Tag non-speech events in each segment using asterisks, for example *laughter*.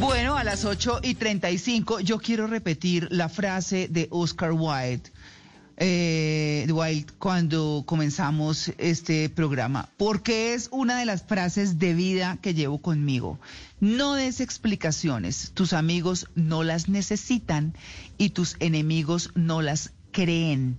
Bueno, a las 8 y 35 yo quiero repetir la frase de Oscar Wilde. Eh, Wilde cuando comenzamos este programa, porque es una de las frases de vida que llevo conmigo. No des explicaciones, tus amigos no las necesitan y tus enemigos no las creen.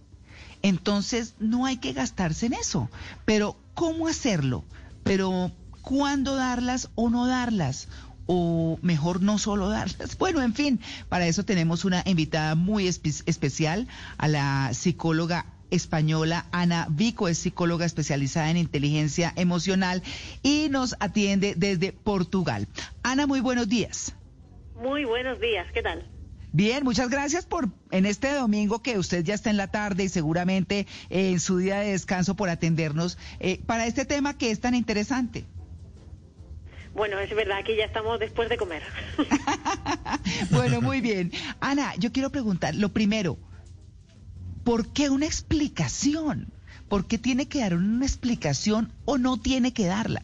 Entonces no hay que gastarse en eso. Pero ¿cómo hacerlo? Pero ¿cuándo darlas o no darlas? O mejor no solo darlas. *laughs* Bueno, en fin, para eso tenemos una invitada muy especial a la psicóloga española Ana Vico, es psicóloga especializada en inteligencia emocional y nos atiende desde Portugal. Ana, muy buenos días. Muy buenos días, ¿qué tal? Bien, muchas gracias por en este domingo que usted ya está en la tarde y seguramente en su día de descanso por atendernos eh, para este tema que es tan interesante. Bueno, es verdad que ya estamos después de comer. *laughs* bueno, muy bien. Ana, yo quiero preguntar, lo primero, ¿por qué una explicación? ¿Por qué tiene que dar una explicación o no tiene que darla?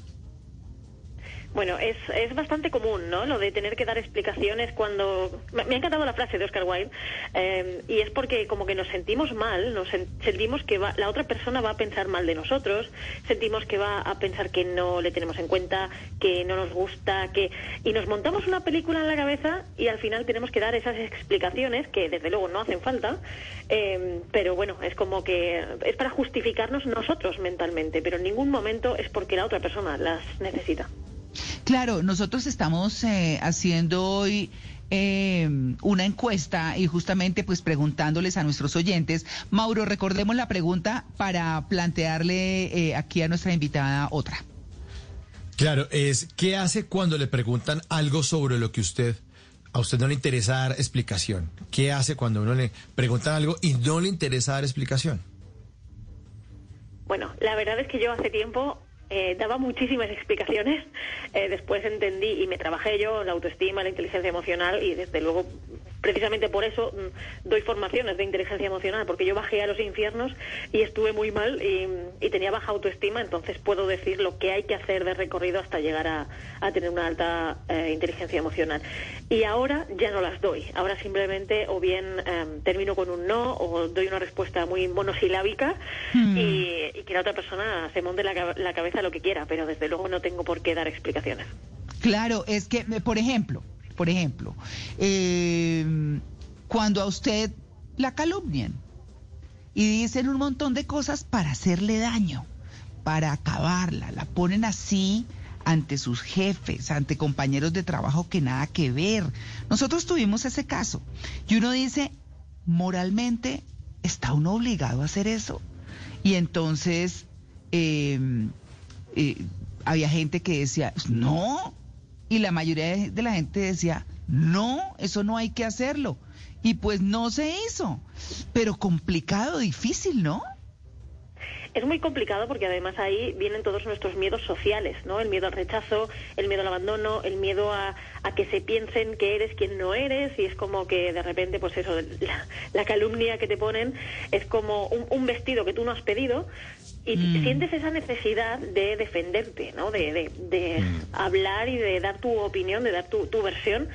Bueno, es, es bastante común, ¿no? Lo de tener que dar explicaciones cuando... Me, ha encantado la frase de Oscar Wilde eh, y es porque como que nos sentimos mal, nos sentimos que va, la otra persona va a pensar mal de nosotros, sentimos que va a pensar que no le tenemos en cuenta, que no nos gusta, que... Y nos montamos una película en la cabeza y al final tenemos que dar esas explicaciones que desde luego no hacen falta, eh, pero bueno, es como que es para justificarnos nosotros mentalmente, pero en ningún momento es porque la otra persona las necesita. Claro, nosotros estamos eh, haciendo hoy eh, una encuesta y justamente pues preguntándoles a nuestros oyentes. Mauro, recordemos la pregunta para plantearle eh, aquí a nuestra invitada otra. Claro, es ¿qué hace cuando le preguntan algo sobre lo que usted a usted no le interesa dar explicación? ¿Qué hace cuando uno le pregunta algo y no le interesa dar explicación? Bueno, la verdad es que yo hace tiempo eh, daba muchísimas explicaciones. Eh, después entendí y me trabajé yo la autoestima, la inteligencia emocional y desde luego precisamente por eso mm, doy formaciones de inteligencia emocional, porque yo bajé a los infiernos y estuve muy mal y, tenía baja autoestima, entonces puedo decir lo que hay que hacer de recorrido hasta llegar a, tener una alta eh, inteligencia emocional. Y ahora ya no las doy, ahora simplemente o bien em, termino con un no o doy una respuesta muy monosilábica hmm. y, que la otra persona se monte la, la cabeza lo que quiera, pero desde luego no tengo por qué dar explicaciones. Claro, es que, por ejemplo, por ejemplo, eh, cuando a usted la calumnian y dicen un montón de cosas para hacerle daño, para acabarla, la ponen así ante sus jefes, ante compañeros de trabajo que nada que ver. Nosotros tuvimos ese caso y uno dice, moralmente, ¿está uno obligado a hacer eso? Y entonces eh, eh, había gente que decía, no, y la mayoría de la gente decía, no, eso no hay que hacerlo. Y pues no se hizo. Pero complicado, difícil, ¿no? Es muy complicado porque además ahí vienen todos nuestros miedos sociales, ¿no? El miedo al rechazo, el miedo al abandono, el miedo a, que se piensen que eres quien no eres y es como que de repente, pues eso, la, calumnia que te ponen es como un, vestido que tú no has pedido y mm. sientes esa necesidad de defenderte, ¿no? De, de, mm. hablar y de dar tu opinión, de dar tu, tu versión.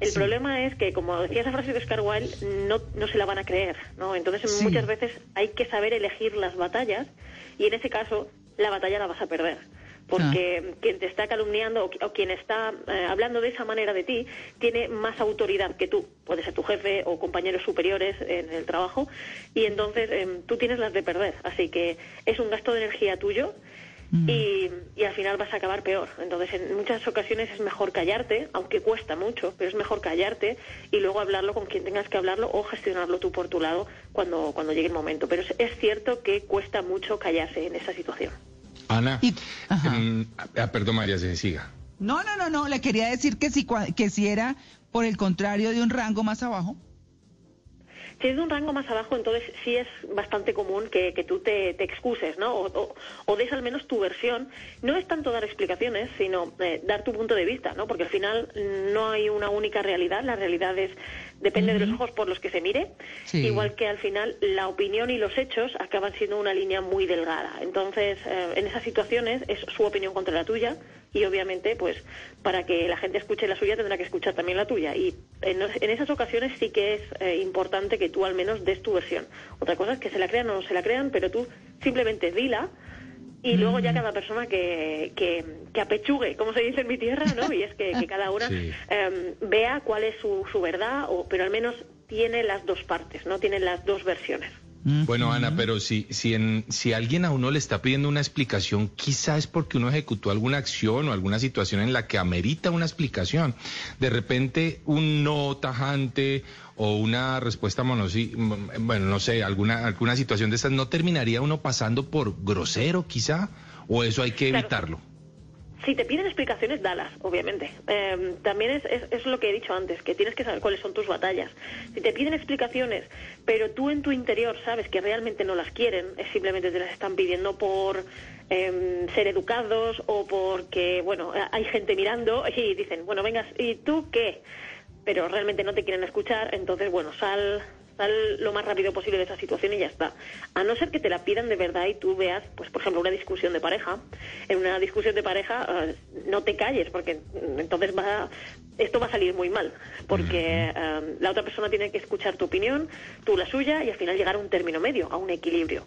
El problema es que, como decía esa frase de Oscar Wilde, no, no se la van a creer, ¿no? Entonces muchas veces hay que saber elegir las batallas y en ese caso la batalla la vas a perder porque ah. quien te está calumniando o, quien está eh, hablando de esa manera de ti tiene más autoridad que tú. Puede ser tu jefe o compañeros superiores en el trabajo y entonces em, tú tienes las de perder. Así que es un gasto de energía tuyo Mm. y, y, al final vas a acabar peor. Entonces, en muchas ocasiones es mejor callarte, aunque cuesta mucho, pero es mejor callarte y luego hablarlo con quien tengas que hablarlo o gestionarlo tú por tu lado cuando, cuando llegue el momento. Pero es, es cierto que cuesta mucho callarse en esa situación. Ana, mm, ah, perdón María, se siga. No, no, no, no, le quería decir que si, que si era por el contrario de un rango más abajo. Si es de un rango más abajo, entonces sí es bastante común que, tú te, excuses, ¿no? O, des al menos tu versión. No es tanto dar explicaciones, sino eh, dar tu punto de vista, ¿no? Porque al final no hay una única realidad. La realidad es depende de los ojos por los que se mire. Igual que al final la opinión y los hechos acaban siendo una línea muy delgada. Entonces, eh, en esas situaciones es su opinión contra la tuya y obviamente, pues para que la gente escuche la suya tendrá que escuchar también la tuya. Y en, esas ocasiones sí que es eh, importante que tú al menos des tu versión. Otra cosa es que se la crean o no se la crean, pero tú simplemente dila y luego ya cada persona que, que, que, apechugue, como se dice en mi tierra, ¿no? Y es que, cada una em, vea cuál es su, su verdad, o, pero al menos tiene las dos partes, ¿no? Tiene las dos versiones. Bueno, Ana, pero si, si, en, si alguien a uno le está pidiendo una explicación, quizá es porque uno ejecutó alguna acción o alguna situación en la que amerita una explicación. De repente, un no tajante o una respuesta monosí, bueno, no sé, alguna, alguna situación de estas, ¿no terminaría uno pasando por grosero, quizá? ¿O eso hay que evitarlo? Si te piden explicaciones, dalas, obviamente. Em, también es, es, lo que he dicho antes, que tienes que saber cuáles son tus batallas. Si te piden explicaciones, pero tú en tu interior sabes que realmente no las quieren, es simplemente te las están pidiendo por em, ser educados o porque, bueno, hay gente mirando y dicen, bueno, vengas, ¿y tú qué? Pero realmente no te quieren escuchar, entonces, bueno, sal, sal lo más rápido posible de esa situación y ya está. A no ser que te la pidan de verdad y tú veas, pues por ejemplo, una discusión de pareja. En una discusión de pareja eh, no te calles porque entonces va esto va a salir muy mal porque eh, la otra persona tiene que escuchar tu opinión, tú la suya y al final llegar a un término medio, a un equilibrio.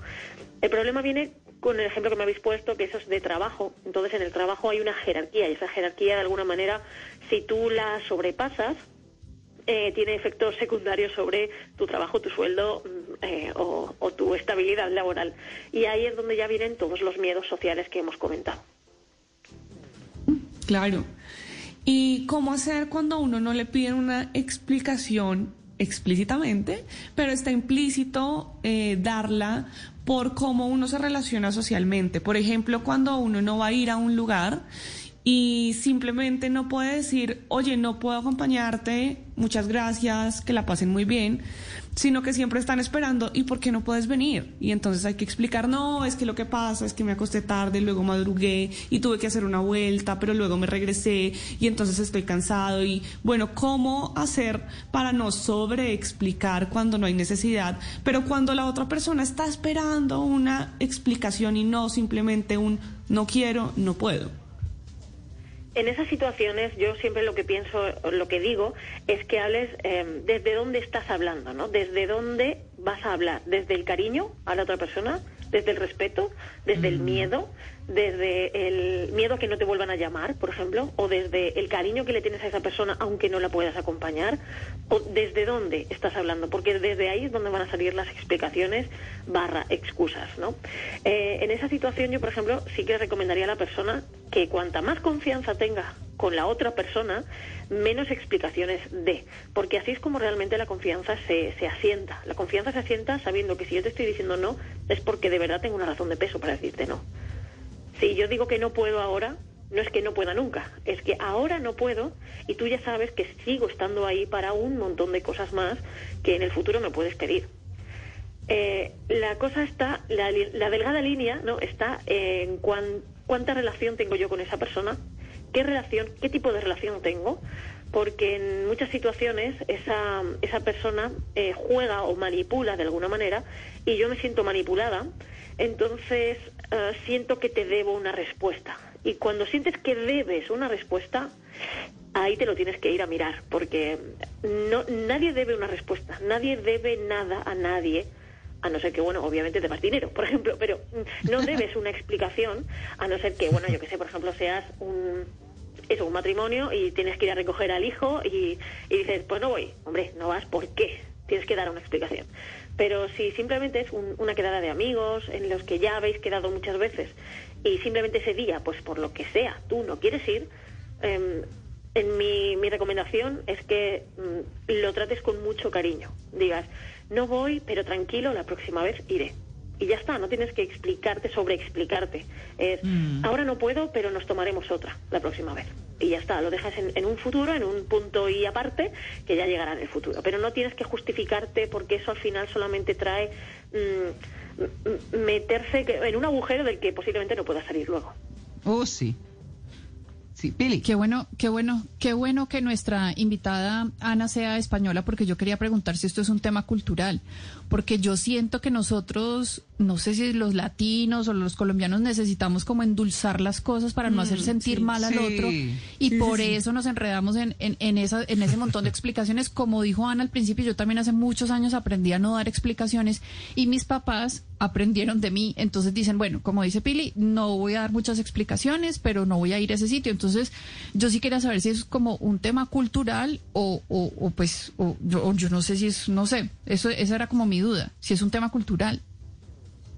El problema viene con el ejemplo que me habéis puesto, que eso es de trabajo. Entonces, en el trabajo hay una jerarquía y esa jerarquía, de alguna manera, si tú la sobrepasas, eh, tiene efectos secundarios sobre tu trabajo, tu sueldo mm, eh, o, tu estabilidad laboral. Y ahí es donde ya vienen todos los miedos sociales que hemos comentado. Claro. ¿Y cómo hacer cuando uno no le pide una explicación explícitamente, pero está implícito eh, darla por cómo uno se relaciona socialmente? Por ejemplo, cuando uno no va a ir a un lugar y simplemente no puede decir, oye, no puedo acompañarte, muchas gracias, que la pasen muy bien, sino que siempre están esperando, ¿y por qué no puedes venir? Y entonces hay que explicar, no, es que lo que pasa es que me acosté tarde, luego madrugué y tuve que hacer una vuelta, pero luego me regresé y entonces estoy cansado y bueno, ¿cómo hacer para no sobreexplicar cuando no hay necesidad, pero cuando la otra persona está esperando una explicación y no simplemente un no quiero, no puedo? En esas situaciones yo siempre lo que pienso, lo que digo, es que hables em, desde dónde estás hablando, ¿no? Desde dónde vas a hablar, desde el cariño a la otra persona, desde el respeto, desde el mm. miedo, desde el miedo a que no te vuelvan a llamar, por ejemplo, o desde el cariño que le tienes a esa persona aunque no la puedas acompañar, o desde dónde estás hablando, porque desde ahí es donde van a salir las explicaciones barra excusas, ¿no? Eh, en esa situación yo, por ejemplo, sí que recomendaría a la persona que cuanta más confianza tenga con la otra persona, menos explicaciones dé, porque así es como realmente la confianza se, se asienta. La confianza se asienta sabiendo que si yo te estoy diciendo no, es porque de verdad tengo una razón de peso para decirte no. Si yo digo que no puedo ahora, no es que no pueda nunca, es que ahora no puedo y tú ya sabes que sigo estando ahí para un montón de cosas más que en el futuro me puedes pedir. Eh, la cosa está, la, delgada línea, ¿no? Está en cuánta relación tengo yo con esa persona, qué relación, qué tipo de relación tengo, porque en muchas situaciones esa, esa persona eh, juega o manipula de alguna manera y yo me siento manipulada entonces eh, siento que te debo una respuesta. Y cuando sientes que debes una respuesta, ahí te lo tienes que ir a mirar, porque no, nadie debe una respuesta, nadie debe nada a nadie, a no ser que, bueno, obviamente te más dinero, por ejemplo, pero no *laughs* debes una explicación, a no ser que, bueno, yo que sé, por ejemplo, seas un, eso, un matrimonio y tienes que ir a recoger al hijo y, y dices, pues no voy, hombre, no vas, ¿por qué? Tienes que dar una explicación. Pero si simplemente es una quedada de amigos en los que ya habéis quedado muchas veces y simplemente ese día, pues por lo que sea, tú no quieres ir, em, en mi, mi, recomendación es que mm, lo trates con mucho cariño. Digas, no voy, pero tranquilo, la próxima vez iré. y ya está, no tienes que explicarte sobre explicarte. Es, ahora no puedo, pero nos tomaremos otra la próxima vez. Y ya está, lo dejas en, en, un futuro, en un punto y aparte, que ya llegará en el futuro. Pero no tienes que justificarte porque eso al final solamente trae mm, meterse en un agujero del que posiblemente no pueda salir luego. Oh, sí. Sí, Pili. Qué bueno, qué bueno, qué bueno que nuestra invitada Ana sea española, porque yo quería preguntar si esto es un tema cultural, porque yo siento que nosotros, no sé si los latinos o los colombianos necesitamos como endulzar las cosas para no hacer sentir sí, mal al sí. otro, y por sí. eso nos enredamos en, en, en, esa, en ese montón de explicaciones. Como dijo Ana al principio, yo también hace muchos años aprendí a no dar explicaciones, y mis papás aprendieron de mí, entonces dicen, bueno, como dice Pili, no voy a dar muchas explicaciones, pero no voy a ir a ese sitio. Entonces, yo sí quería saber si es como un tema cultural o, o, o pues, o yo, no sé si es, no sé, eso, esa era como mi duda, si es un tema cultural.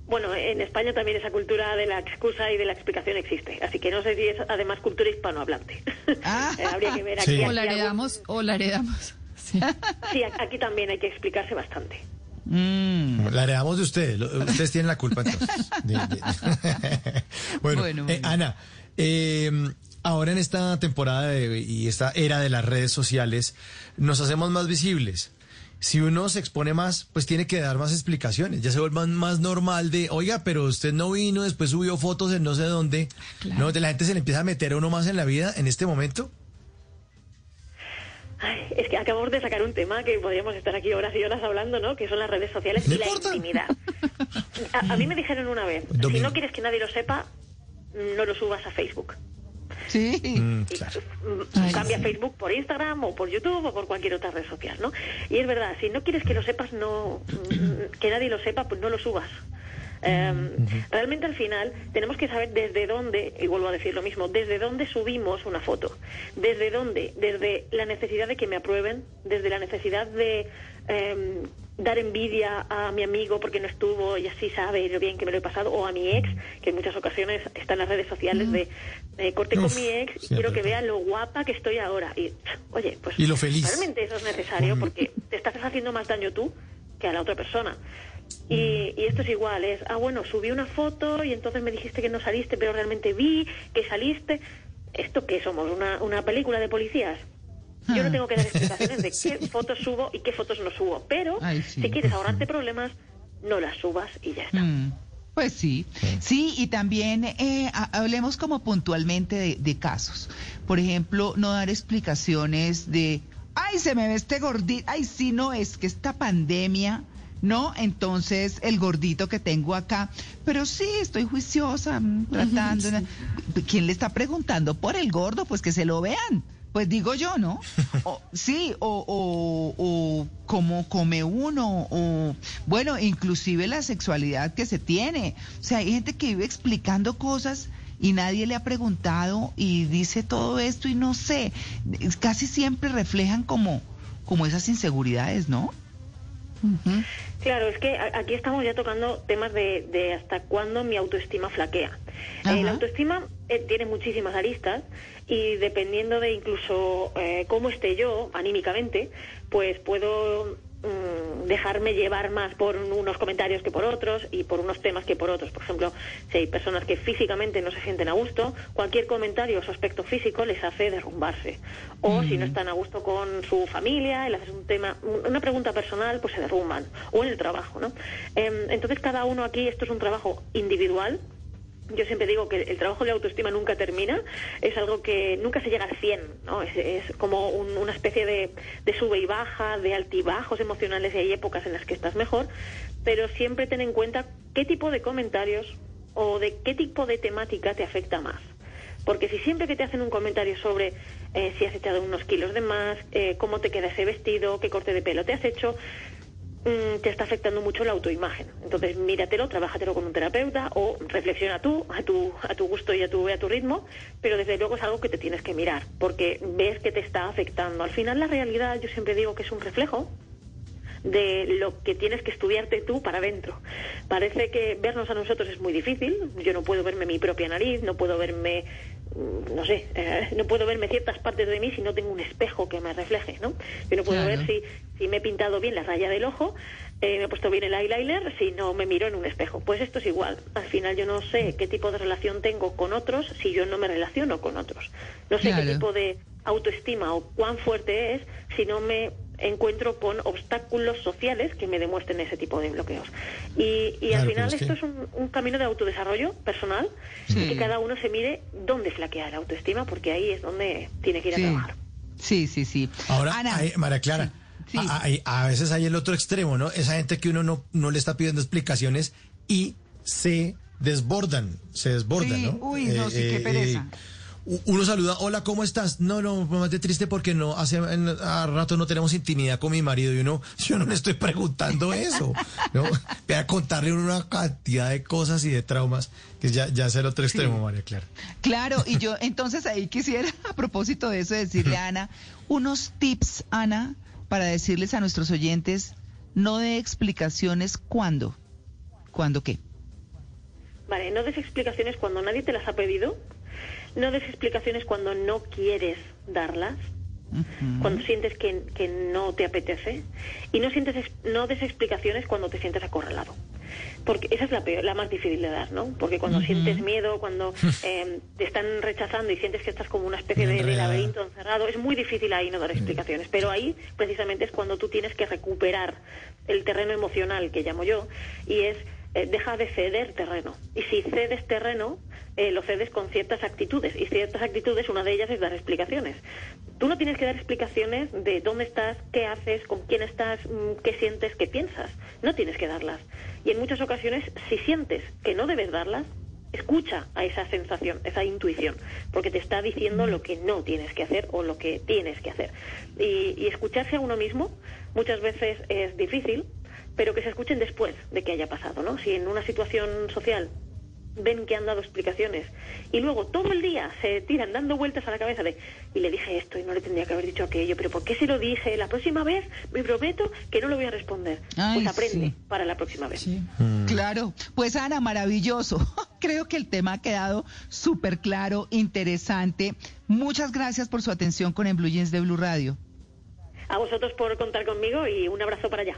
Bueno, en España también esa cultura de la excusa y de la explicación existe, así que no sé si es además cultura hispanohablante. *laughs* Ah. Eh, Habría que ver aquí. Sí. O la heredamos, o la heredamos. *laughs* Sí. Sí, aquí también hay que explicarse bastante. Mm. La heredamos de ustedes. Ustedes tienen la culpa entonces. *laughs* Bueno, Bueno, eh, bueno. Ana, eh, ahora en esta temporada de- y esta era de las redes sociales, nos hacemos más visibles. Si uno se expone más, pues tiene que dar más explicaciones. Ya se vuelve más normal de, oiga, pero usted no vino, después subió fotos en no sé dónde. Claro. No, de la gente se le empieza a meter a uno más en la vida en este momento. Ay, es que acabamos de sacar un tema que podríamos estar aquí horas y horas hablando, ¿no? Que son las redes sociales y la importa. intimidad. *laughs* A, a mí me dijeron una vez, si no quieres que nadie lo sepa, no lo subas a Facebook. Sí. Mm, claro. Ay, cambia sí. Facebook por Instagram o por YouTube o por cualquier otra red social, ¿no? Y es verdad, si no quieres que lo sepas, no mm, que nadie lo sepa, pues no lo subas. Eh, Realmente al final tenemos que saber desde dónde, y vuelvo a decir lo mismo, desde dónde subimos una foto. Desde dónde, desde la necesidad de que me aprueben, desde la necesidad de eh, dar envidia a mi amigo porque no estuvo y así sabe lo bien que me lo he pasado, o a mi ex, que en muchas ocasiones está en las redes sociales de eh, corté Uf, con mi ex y siempre quiero que vea lo guapa que estoy ahora. Y, oye, pues Y lo feliz. realmente eso es necesario porque te estás haciendo más daño tú que a la otra persona. Y, y esto es igual, es, ah, bueno, subí una foto y entonces me dijiste que no saliste, pero realmente vi que saliste. ¿Esto qué somos? ¿Una, una película de policías? Yo no tengo que dar explicaciones de *laughs* qué fotos subo y qué fotos no subo, pero Ay, sí. si quieres ahorrarte problemas, no las subas y ya está. Mm, Pues sí, sí, y también eh, ha- hablemos como puntualmente de, de casos. Por ejemplo, no dar explicaciones de, ay, se me ve este gordito, ay, sí, no, es que esta pandemia, ¿no? Entonces, el gordito que tengo acá, pero sí, estoy juiciosa, mm, tratando. ¿Quién le está preguntando por el gordo? Pues que se lo vean. Pues digo yo, ¿no? *laughs* O- sí, o, o, o cómo come uno, o bueno, inclusive la sexualidad que se tiene. O sea, hay gente que vive explicando cosas y nadie le ha preguntado y dice todo esto y no sé. Casi siempre reflejan como, como esas inseguridades, ¿no? Claro, es que aquí estamos ya tocando temas de, de hasta cuándo mi autoestima flaquea. Eh, la autoestima eh, tiene muchísimas aristas y dependiendo de incluso eh, cómo esté yo anímicamente, pues puedo mm, dejarme llevar más por unos comentarios que por otros y por unos temas que por otros. Por ejemplo, si hay personas que físicamente no se sienten a gusto, cualquier comentario o su aspecto físico les hace derrumbarse. O si no están a gusto con su familia y le haces un tema, un- una pregunta personal, pues se derrumban. O en el trabajo, ¿no? Em, entonces cada uno aquí, esto es un trabajo individual, yo siempre digo que el trabajo de autoestima nunca termina, es algo que nunca se llega al 100, ¿no? Es, es como un- una especie de, de sube y baja, de altibajos emocionales y hay épocas en las que estás mejor, pero siempre ten en cuenta qué tipo de comentarios o de qué tipo de temática te afecta más. Porque si siempre que te hacen un comentario sobre eh, si has echado unos kilos de más, eh, cómo te queda ese vestido, qué corte de pelo te has hecho, mm, te está afectando mucho la autoimagen. Entonces, míratelo, trabájatelo con un terapeuta o reflexiona tú a tu, a tu gusto y a tu, a tu ritmo, pero desde luego es algo que te tienes que mirar porque ves que te está afectando. Al final, la realidad, yo siempre digo que es un reflejo de lo que tienes que estudiarte tú para adentro. Parece que vernos a nosotros es muy difícil. Yo no puedo verme mi propia nariz, no puedo verme no sé, eh, no puedo verme ciertas partes de mí si no tengo un espejo que me refleje, ¿no? Yo no puedo Claro. ver si, si me he pintado bien la raya del ojo, eh, me he puesto bien el eyeliner, si no me miro en un espejo. Pues esto es igual. Al final yo no sé qué tipo de relación tengo con otros si yo no me relaciono con otros. No sé Claro. qué tipo de autoestima o cuán fuerte es si no me encuentro con obstáculos sociales que me demuestren ese tipo de bloqueos. Y, y Claro, al final es que- esto es un, un camino de autodesarrollo personal Sí. y que cada uno se mire dónde flaquea la autoestima porque ahí es donde tiene que ir a Sí. trabajar. Sí, sí, sí. Ahora, Ana, hay- María Clara, Sí, sí. A, a veces hay el otro extremo, ¿no? Esa gente que uno no, no le está pidiendo explicaciones y se desbordan, se desbordan, Sí, ¿no? Eh, uy, no, sí, qué pereza. u- uno saluda, hola, ¿cómo estás? No, no, más de triste porque no, hace en- a rato no tenemos intimidad con mi marido y uno, *laughs* yo no le estoy preguntando eso, ¿no? *laughs* Voy a contarle una cantidad de cosas y de traumas que ya, ya es el otro extremo, María Clara. Claro, y yo *laughs* entonces ahí quisiera, a propósito de eso, decirle a Ana, unos tips, Ana, para decirles a nuestros oyentes, no de explicaciones cuándo. ¿Cuándo qué? Vale, no des explicaciones cuando nadie te las ha pedido, no des explicaciones cuando no quieres darlas, cuando sientes que, que no te apetece y no sientes no des explicaciones cuando te sientes acorralado. Porque esa es la peor, la más difícil de dar no porque cuando sientes miedo cuando eh, te están rechazando y sientes que estás como una especie de, de laberinto encerrado es muy difícil ahí no dar explicaciones. Pero ahí precisamente es cuando tú tienes que recuperar el terreno emocional que llamo yo y es eh, deja de ceder terreno. Y si cedes terreno eh, lo cedes con ciertas actitudes. Y ciertas actitudes una de ellas es dar explicaciones. Tú no tienes que dar explicaciones de dónde estás qué haces con quién estás mm, qué sientes qué piensas. No tienes que darlas. Y en muchas ocasiones si sientes que no debes darlas escucha a esa sensación, esa intuición, porque te está diciendo lo que no tienes que hacer o lo que tienes que hacer. Y, y escucharse a uno mismo muchas veces es difícil, pero que se escuchen después de que haya pasado, ¿no? Si en una situación social ven que han dado explicaciones y luego todo el día se tiran dando vueltas a la cabeza de y le dije esto y no le tendría que haber dicho aquello, pero ¿por qué se lo dije? La próxima vez me prometo que no lo voy a responder. Ay, pues aprende sí. para la próxima vez. Claro, pues Ana, maravilloso. *laughs* Creo que el tema ha quedado súper claro, interesante. Muchas gracias por su atención con En Blue Jeans de Blue Radio. A vosotros por contar conmigo y un abrazo para allá.